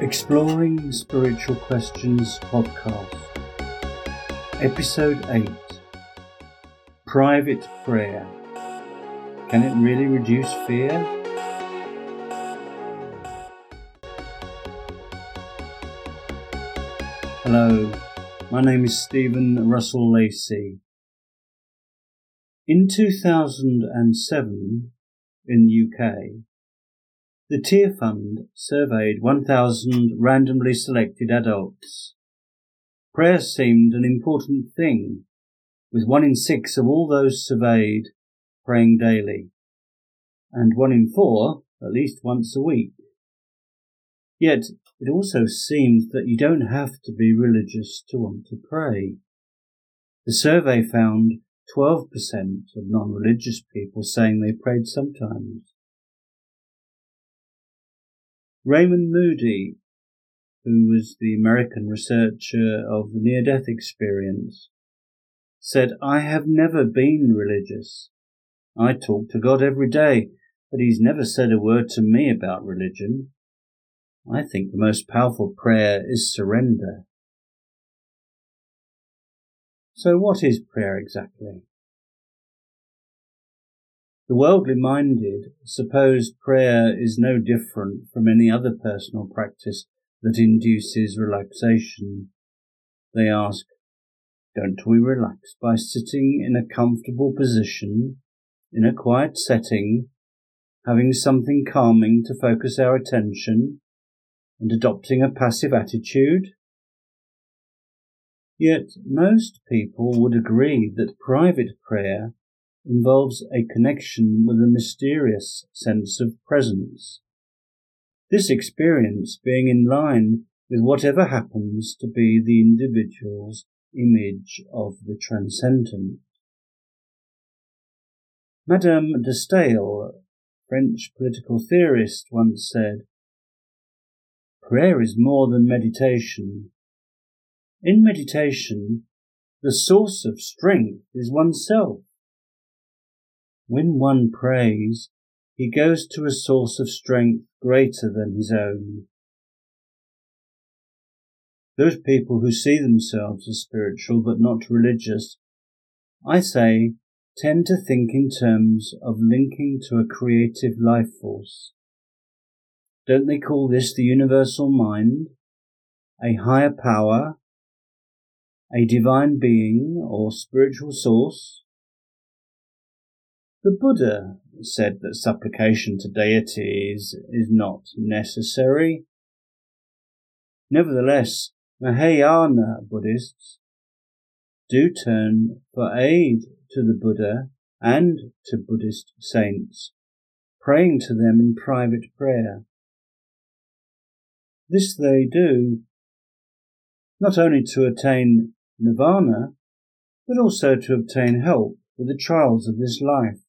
Exploring Spiritual Questions podcast, Episode 8 Private Prayer. Can it really reduce fear? Hello, my name is Stephen Russell Lacey. In 2007, in the UK, the Tearfund surveyed 1,000 randomly selected adults. Prayer seemed an important thing, with one in six of all those surveyed praying daily, and one in four at least once a week. Yet it also seems that you don't have to be religious to want to pray. The survey found 12% of non-religious people saying they prayed sometimes. Raymond Moody, who was the American researcher of the near death experience, said, I have never been religious. I talk to God every day, but He's never said a word to me about religion. I think the most powerful prayer is surrender. So, what is prayer exactly? The worldly minded suppose prayer is no different from any other personal practice that induces relaxation. They ask, don't we relax by sitting in a comfortable position, in a quiet setting, having something calming to focus our attention, and adopting a passive attitude? Yet most people would agree that private prayer involves a connection with a mysterious sense of presence. This experience being in line with whatever happens to be the individual's image of the transcendent. Madame de Stael, French political theorist, once said, Prayer is more than meditation. In meditation, the source of strength is oneself. When one prays, he goes to a source of strength greater than his own. Those people who see themselves as spiritual but not religious, I say, tend to think in terms of linking to a creative life force. Don't they call this the universal mind, a higher power, a divine being or spiritual source? The Buddha said that supplication to deities is not necessary. Nevertheless, Mahayana Buddhists do turn for aid to the Buddha and to Buddhist saints, praying to them in private prayer. This they do not only to attain nirvana, but also to obtain help with the trials of this life.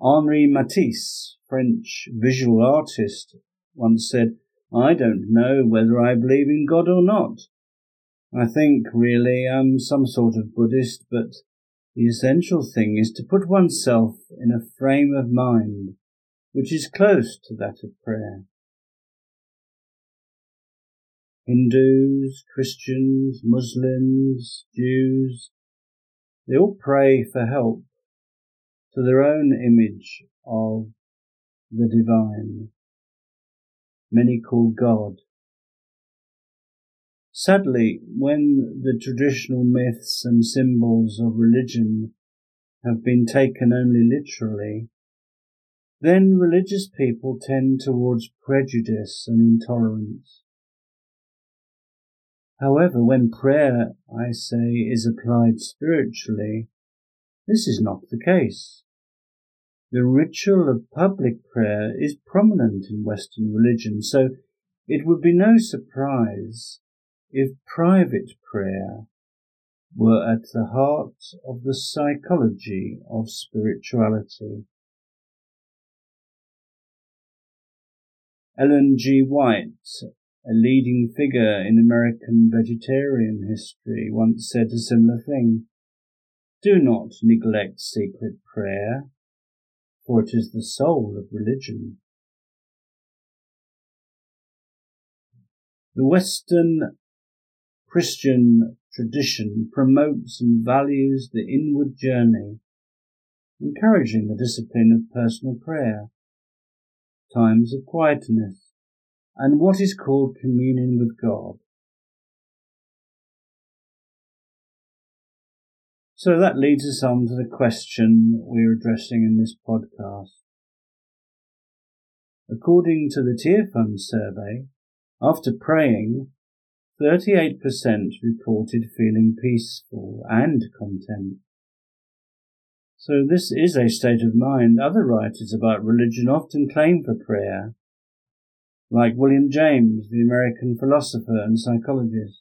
Henri Matisse, French visual artist, once said, I don't know whether I believe in God or not. I think really I'm some sort of Buddhist, but the essential thing is to put oneself in a frame of mind which is close to that of prayer. Hindus, Christians, Muslims, Jews, they all pray for help to their own image of the divine, many call God. Sadly, when the traditional myths and symbols of religion have been taken only literally, then religious people tend towards prejudice and intolerance. However, when prayer, I say, is applied spiritually, this is not the case. The ritual of public prayer is prominent in Western religion, so it would be no surprise if private prayer were at the heart of the psychology of spirituality. Ellen G. White, a leading figure in American vegetarian history, once said a similar thing. Do not neglect secret prayer for it is the soul of religion. The Western Christian tradition promotes and values the inward journey, encouraging the discipline of personal prayer, times of quietness, and what is called communion with God. So that leads us on to the question we're addressing in this podcast. According to the Tearfund survey, after praying, 38% reported feeling peaceful and content. So this is a state of mind other writers about religion often claim for prayer, like William James, the American philosopher and psychologist,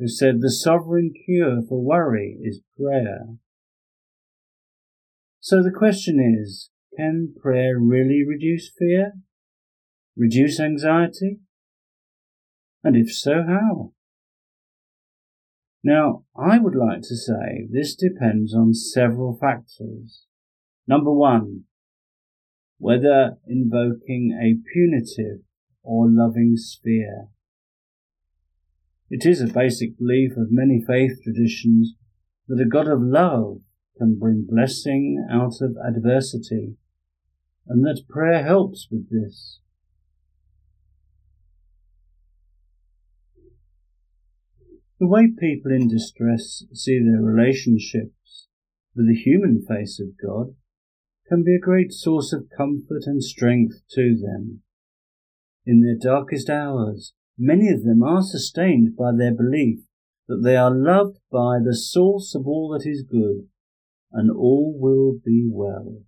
who said the sovereign cure for worry is prayer. So the question is, can prayer really reduce fear? Reduce anxiety? And if so, how? Now, I would like to say this depends on several factors. Number one, whether invoking a punitive or loving sphere. It is a basic belief of many faith traditions that a God of love can bring blessing out of adversity, and that prayer helps with this. The way people in distress see their relationships with the human face of God can be a great source of comfort and strength to them. In their darkest hours, many of them are sustained by their belief that they are loved by the source of all that is good, and all will be well.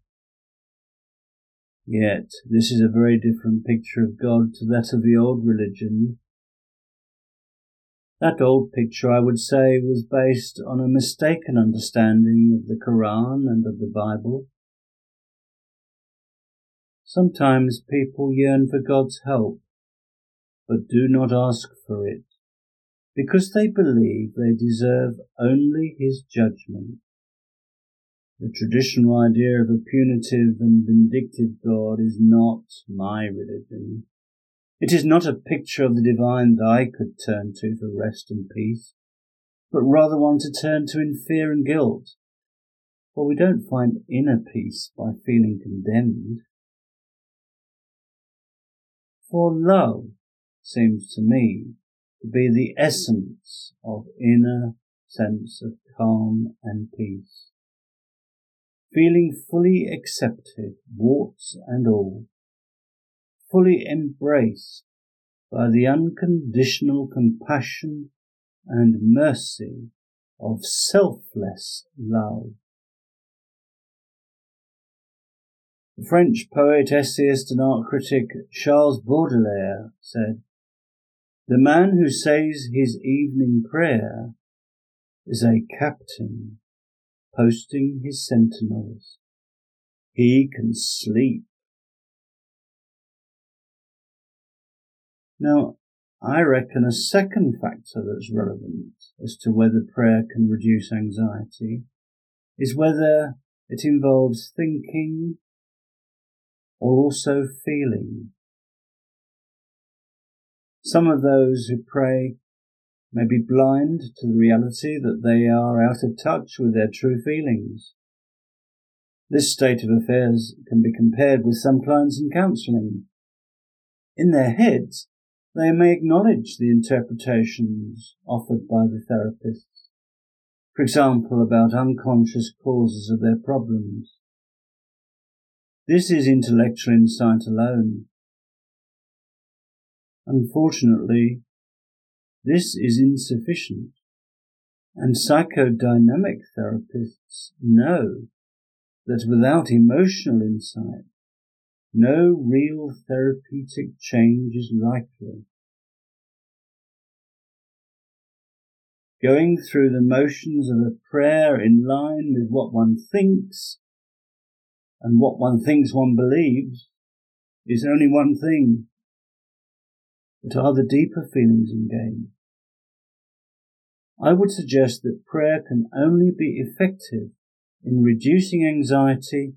Yet this is a very different picture of God to that of the old religion that old picture, I would say, was based on a mistaken understanding of the Quran and of the Bible. Sometimes people yearn for God's help, but do not ask for it, because they believe they deserve only His judgment. The traditional idea of a punitive and vindictive God is not my religion. It is not a picture of the divine that I could turn to for rest and peace, but rather one to turn to in fear and guilt. For we don't find inner peace by feeling condemned. For love seems to me to be the essence of inner sense of calm and peace. Feeling fully accepted, warts and all, fully embraced by the unconditional compassion and mercy of selfless love. The French poet, essayist, and art critic Charles Baudelaire said, The man who says his evening prayer is a captain posting his sentinels. He can sleep Now, I reckon a second factor that's relevant as to whether prayer can reduce anxiety is whether it involves thinking or also feeling. Some of those who pray may be blind to the reality that they are out of touch with their true feelings. This state of affairs can be compared with some clients in counselling. In their heads, they may acknowledge the interpretations offered by the therapists, for example, about unconscious causes of their problems. This is intellectual insight alone. Unfortunately, this is insufficient, and psychodynamic therapists know that without emotional insight, no real therapeutic change is likely. Going through the motions of a prayer in line with what one thinks and what one thinks one believes is only one thing but other deeper feelings engaged. I would suggest that prayer can only be effective in reducing anxiety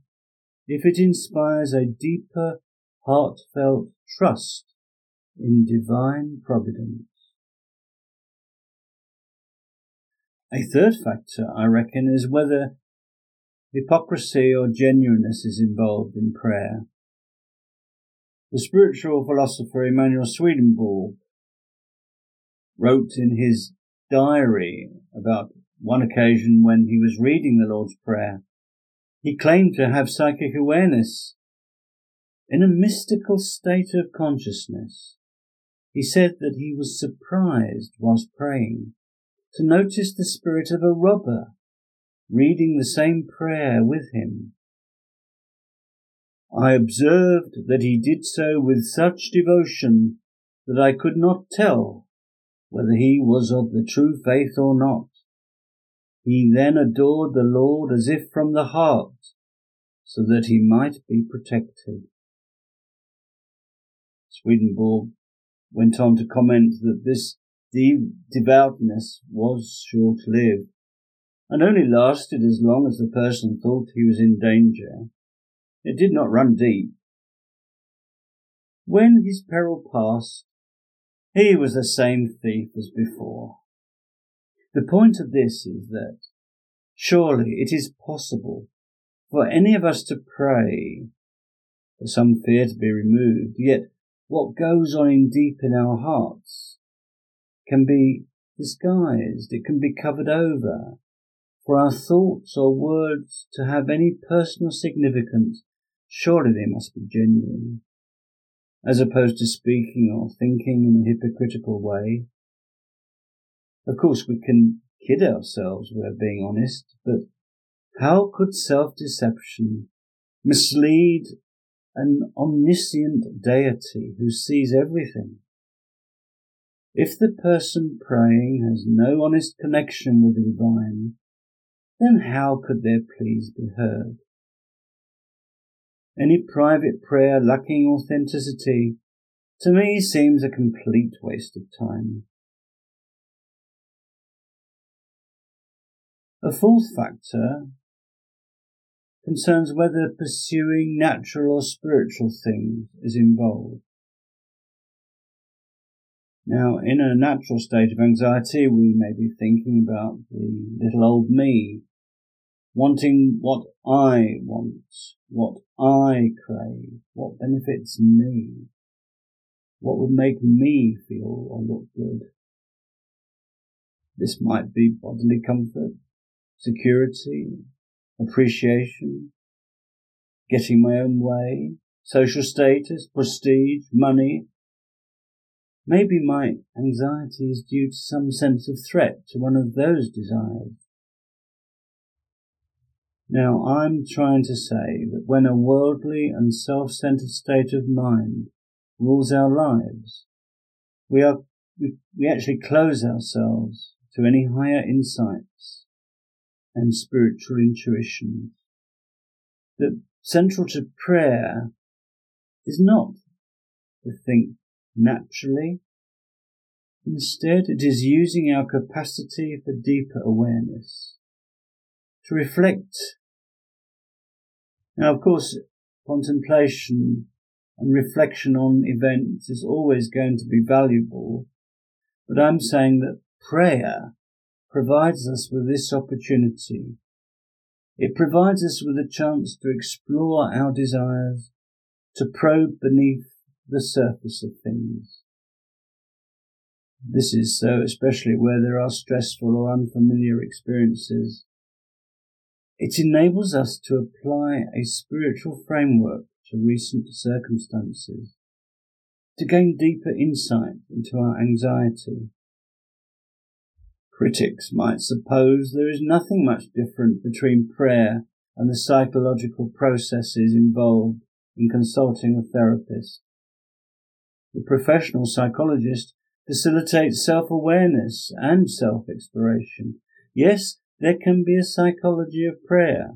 if it inspires a deeper, heartfelt trust in divine providence. A third factor, I reckon, is whether hypocrisy or genuineness is involved in prayer. The spiritual philosopher Emanuel Swedenborg wrote in his diary about one occasion when he was reading the Lord's Prayer. He claimed to have psychic awareness in a mystical state of consciousness. He said that he was surprised whilst praying to notice the spirit of a robber reading the same prayer with him. I observed that he did so with such devotion that I could not tell whether he was of the true faith or not. He then adored the Lord as if from the heart, so that he might be protected. Swedenborg went on to comment that this devoutness was short lived and only lasted as long as the person thought he was in danger. It did not run deep. When his peril passed, he was the same thief as before. The point of this is that surely it is possible for any of us to pray for some fear to be removed, yet what goes on in deep in our hearts can be disguised, it can be covered over. For our thoughts or words to have any personal significance, surely they must be genuine, as opposed to speaking or thinking in a hypocritical way. Of course, we can kid ourselves we're being honest, but how could self-deception mislead an omniscient deity who sees everything? If the person praying has no honest connection with the divine, then how could their pleas be heard? Any private prayer lacking authenticity to me seems a complete waste of time. A fourth factor concerns whether pursuing natural or spiritual things is involved. Now, in a natural state of anxiety, we may be thinking about the little old me, wanting what I want, what I crave, what benefits me, what would make me feel or look good. This might be bodily comfort, security, appreciation, getting my own way, social status, prestige, money, Maybe my anxiety is due to some sense of threat to one of those desires. Now I'm trying to say that when a worldly and self-centered state of mind rules our lives, we are, we, we actually close ourselves to any higher insights and spiritual intuitions. That central to prayer is not to think naturally. Instead, it is using our capacity for deeper awareness to reflect. Now, of course, contemplation and reflection on events is always going to be valuable, but I'm saying that prayer provides us with this opportunity. It provides us with a chance to explore our desires, to probe beneath the surface of things. This is so especially where there are stressful or unfamiliar experiences. It enables us to apply a spiritual framework to recent circumstances, to gain deeper insight into our anxiety. Critics might suppose there is nothing much different between prayer and the psychological processes involved in consulting a therapist. The professional psychologist facilitates self-awareness and self-exploration. Yes, there can be a psychology of prayer,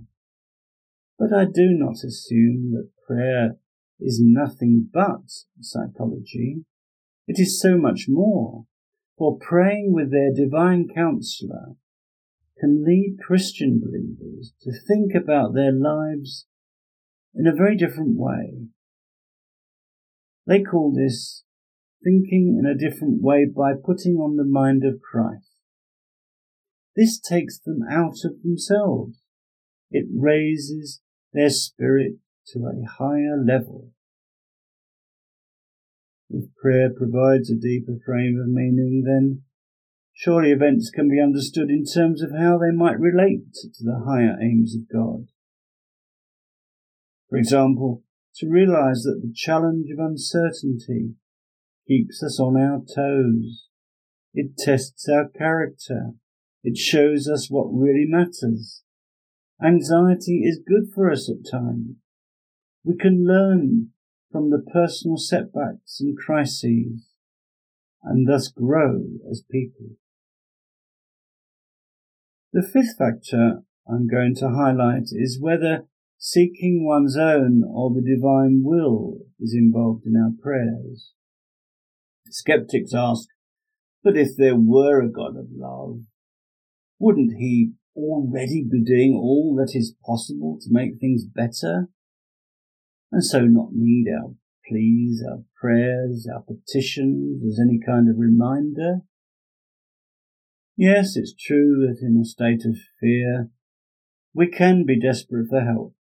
but I do not assume that prayer is nothing but psychology. It is so much more, for praying with their divine counselor can lead Christian believers to think about their lives in a very different way they call this thinking in a different way by putting on the mind of Christ. This takes them out of themselves. It raises their spirit to a higher level. If prayer provides a deeper frame of meaning, then surely events can be understood in terms of how they might relate to the higher aims of God. For example, to realize that the challenge of uncertainty keeps us on our toes. It tests our character. It shows us what really matters. Anxiety is good for us at times. We can learn from the personal setbacks and crises and thus grow as people. The fifth factor I'm going to highlight is whether seeking one's own or the divine will is involved in our prayers. Skeptics ask, but if there were a God of love, wouldn't he already be doing all that is possible to make things better? And so not need our pleas, our prayers, our petitions as any kind of reminder? Yes, it's true that in a state of fear, we can be desperate for help.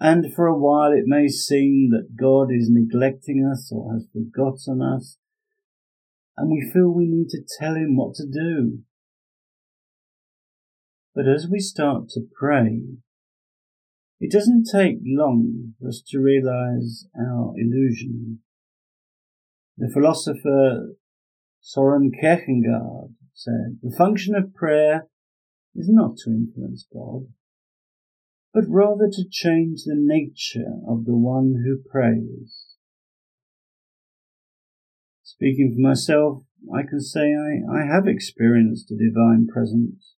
And for a while it may seem that God is neglecting us or has forgotten us, and we feel we need to tell him what to do. But as we start to pray, it doesn't take long for us to realize our illusion. The philosopher Soren Kierkegaard said, the function of prayer is not to influence God, but rather to change the nature of the one who prays. Speaking for myself, I can say I, I have experienced a divine presence,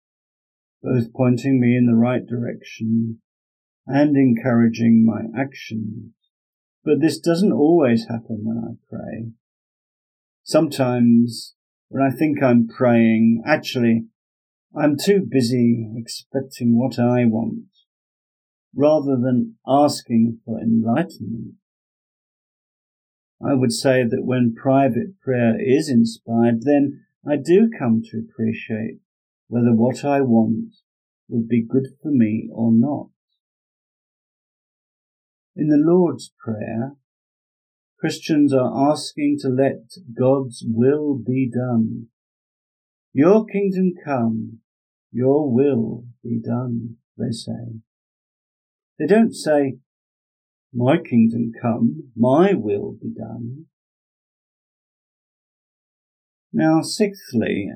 both pointing me in the right direction and encouraging my actions. But this doesn't always happen when I pray. Sometimes when I think I'm praying, actually, I'm too busy expecting what I want rather than asking for enlightenment. I would say that when private prayer is inspired, then I do come to appreciate whether what I want would be good for me or not. In the Lord's Prayer, Christians are asking to let God's will be done. Your kingdom come, your will be done, they say. They don't say, My kingdom come, my will be done. Now, sixthly,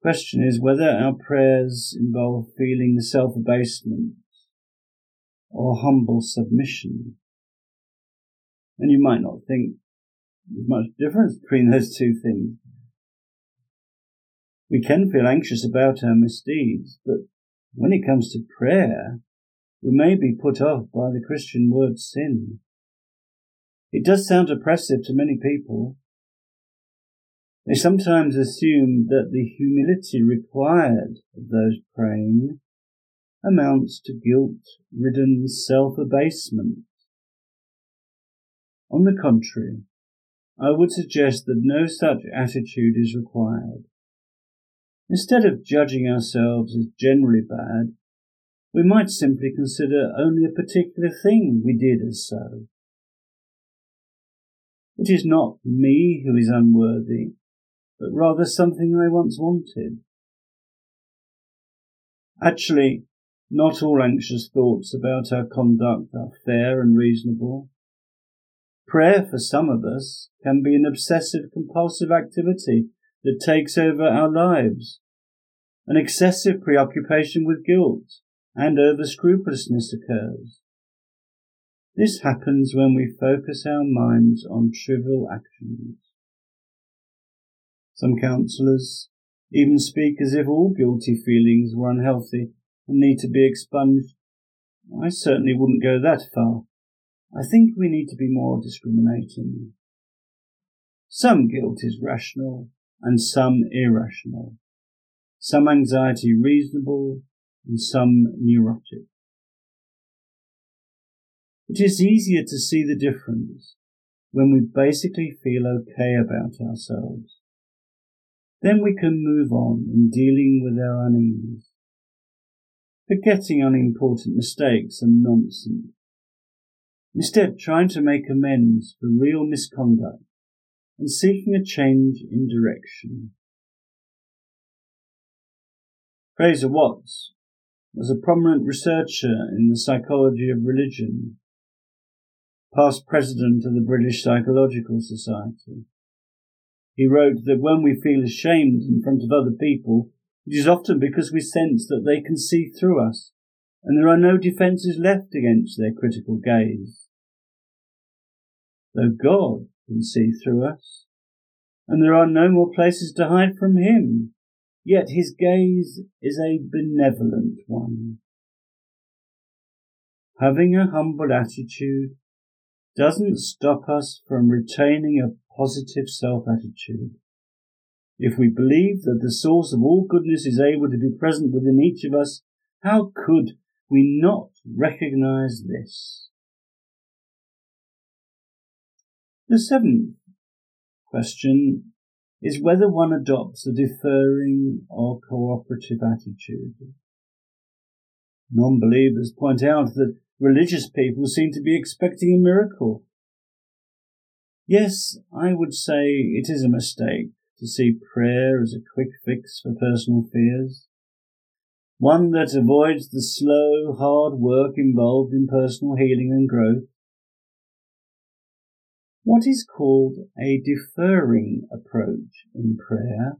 question is whether our prayers involve feeling self abasement or humble submission. And you might not think there's much difference between those two things. We can feel anxious about our misdeeds, but when it comes to prayer, we may be put off by the Christian word sin. It does sound oppressive to many people. They sometimes assume that the humility required of those praying amounts to guilt-ridden self-abasement. On the contrary, I would suggest that no such attitude is required. Instead of judging ourselves as generally bad, we might simply consider only a particular thing we did as so. It is not me who is unworthy, but rather something I once wanted. Actually, not all anxious thoughts about our conduct are fair and reasonable. Prayer for some of us can be an obsessive compulsive activity that takes over our lives. An excessive preoccupation with guilt and over scrupulousness occurs. This happens when we focus our minds on trivial actions. Some counsellors even speak as if all guilty feelings were unhealthy and need to be expunged. I certainly wouldn't go that far. I think we need to be more discriminating. Some guilt is rational and some irrational. Some anxiety reasonable and some neurotic. It is easier to see the difference when we basically feel okay about ourselves. Then we can move on in dealing with our unease, forgetting unimportant mistakes and nonsense, instead trying to make amends for real misconduct and seeking a change in direction. Fraser Watts was a prominent researcher in the psychology of religion, past president of the British Psychological Society. He wrote that when we feel ashamed in front of other people, it is often because we sense that they can see through us, and there are no defences left against their critical gaze. Though God can see through us, and there are no more places to hide from Him, yet His gaze is a benevolent one. Having a humble attitude doesn't stop us from retaining a positive self attitude. If we believe that the source of all goodness is able to be present within each of us, how could we not recognize this? The seventh question is whether one adopts a deferring or cooperative attitude. Non-believers point out that religious people seem to be expecting a miracle Yes, I would say it is a mistake to see prayer as a quick fix for personal fears. One that avoids the slow, hard work involved in personal healing and growth. What is called a deferring approach in prayer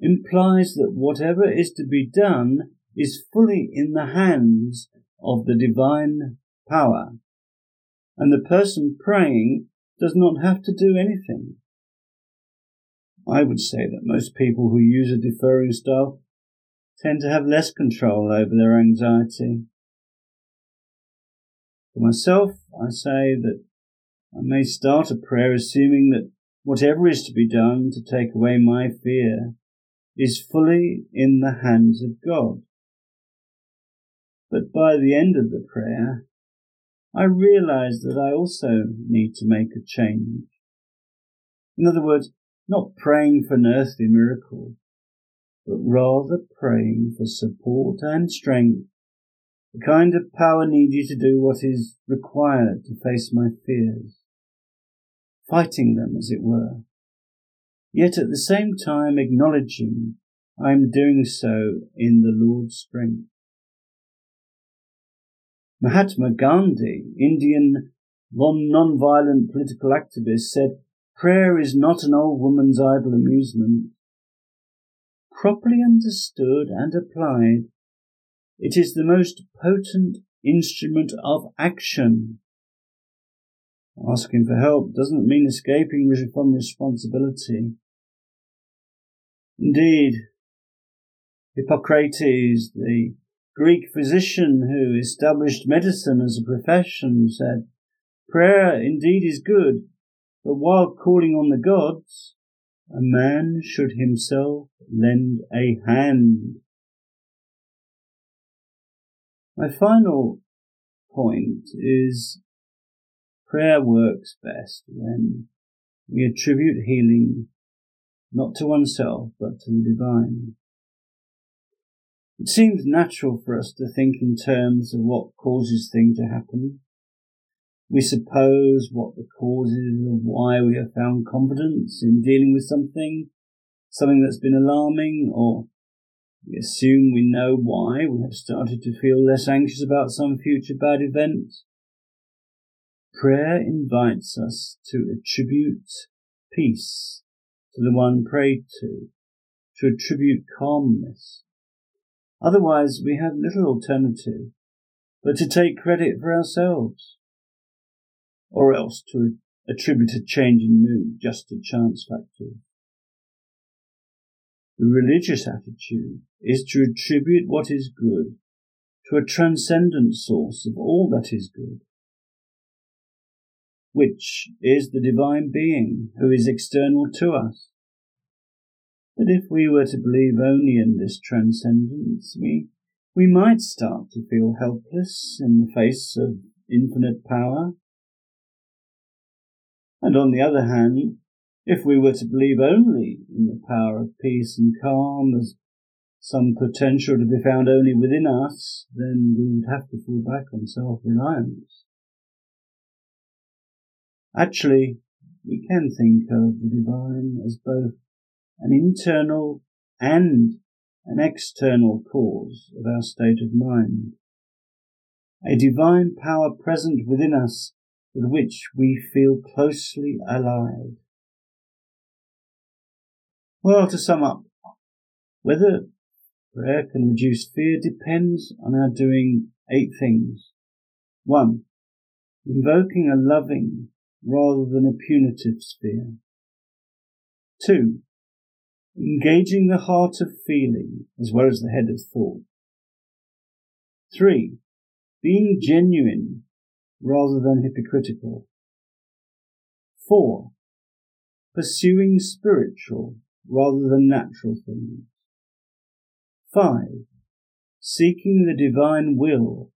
implies that whatever is to be done is fully in the hands of the divine power, and the person praying does not have to do anything. I would say that most people who use a deferring style tend to have less control over their anxiety. For myself, I say that I may start a prayer assuming that whatever is to be done to take away my fear is fully in the hands of God. But by the end of the prayer, I realize that I also need to make a change. In other words, not praying for an earthly miracle, but rather praying for support and strength, the kind of power needed to do what is required to face my fears, fighting them as it were, yet at the same time acknowledging I am doing so in the Lord's strength. Mahatma Gandhi, Indian non-violent political activist, said, Prayer is not an old woman's idle amusement. Properly understood and applied, it is the most potent instrument of action. Asking for help doesn't mean escaping from responsibility. Indeed, Hippocrates, the Greek physician who established medicine as a profession said, Prayer indeed is good, but while calling on the gods, a man should himself lend a hand. My final point is prayer works best when we attribute healing not to oneself but to the divine. It seems natural for us to think in terms of what causes things to happen. We suppose what the causes of why we have found confidence in dealing with something, something that's been alarming, or we assume we know why we have started to feel less anxious about some future bad event. Prayer invites us to attribute peace to the one prayed to, to attribute calmness Otherwise, we have little alternative but to take credit for ourselves, or else to attribute a change in mood just to chance factors. The religious attitude is to attribute what is good to a transcendent source of all that is good, which is the divine being who is external to us. But if we were to believe only in this transcendence, we, we might start to feel helpless in the face of infinite power. And on the other hand, If we were to believe only in the power of peace and calm as some potential to be found only within us, then we would have to fall back on self-reliance. Actually, we can think of the divine as both an internal and an external cause of our state of mind. A divine power present within us with which we feel closely allied. Well, to sum up, whether prayer can reduce fear depends on our doing eight things. One, invoking a loving rather than a punitive sphere. Two, engaging the heart of feeling as well as the head of thought. Three, being genuine rather than hypocritical. Four, pursuing spiritual rather than natural things. Five, seeking the divine will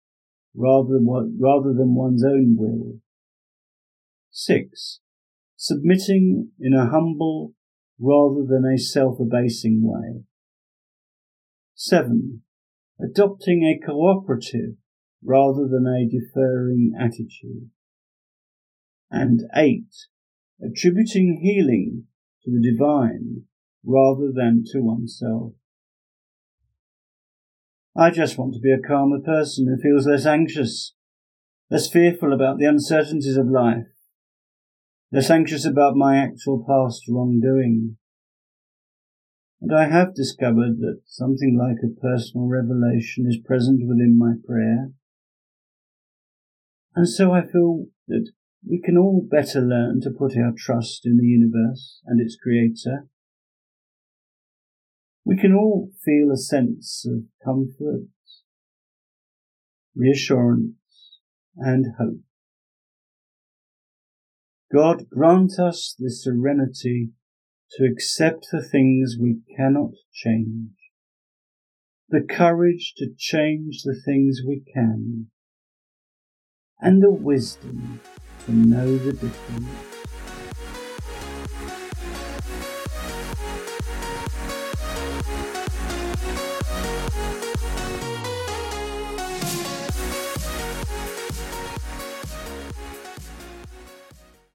rather than, rather than one's own will. Six, submitting in a humble rather than a self-abasing way. Seven, adopting a cooperative rather than a deferring attitude. And eight, attributing healing to the divine rather than to oneself. I just want to be a calmer person who feels less anxious, less fearful about the uncertainties of life, less anxious about my actual past wrongdoing. And I have discovered that something like a personal revelation is present within my prayer. And so I feel that we can all better learn to put our trust in the universe and its creator. We can all feel a sense of comfort, reassurance, and hope. God grant us the serenity to accept the things we cannot change, the courage to change the things we can, and the wisdom to know the difference.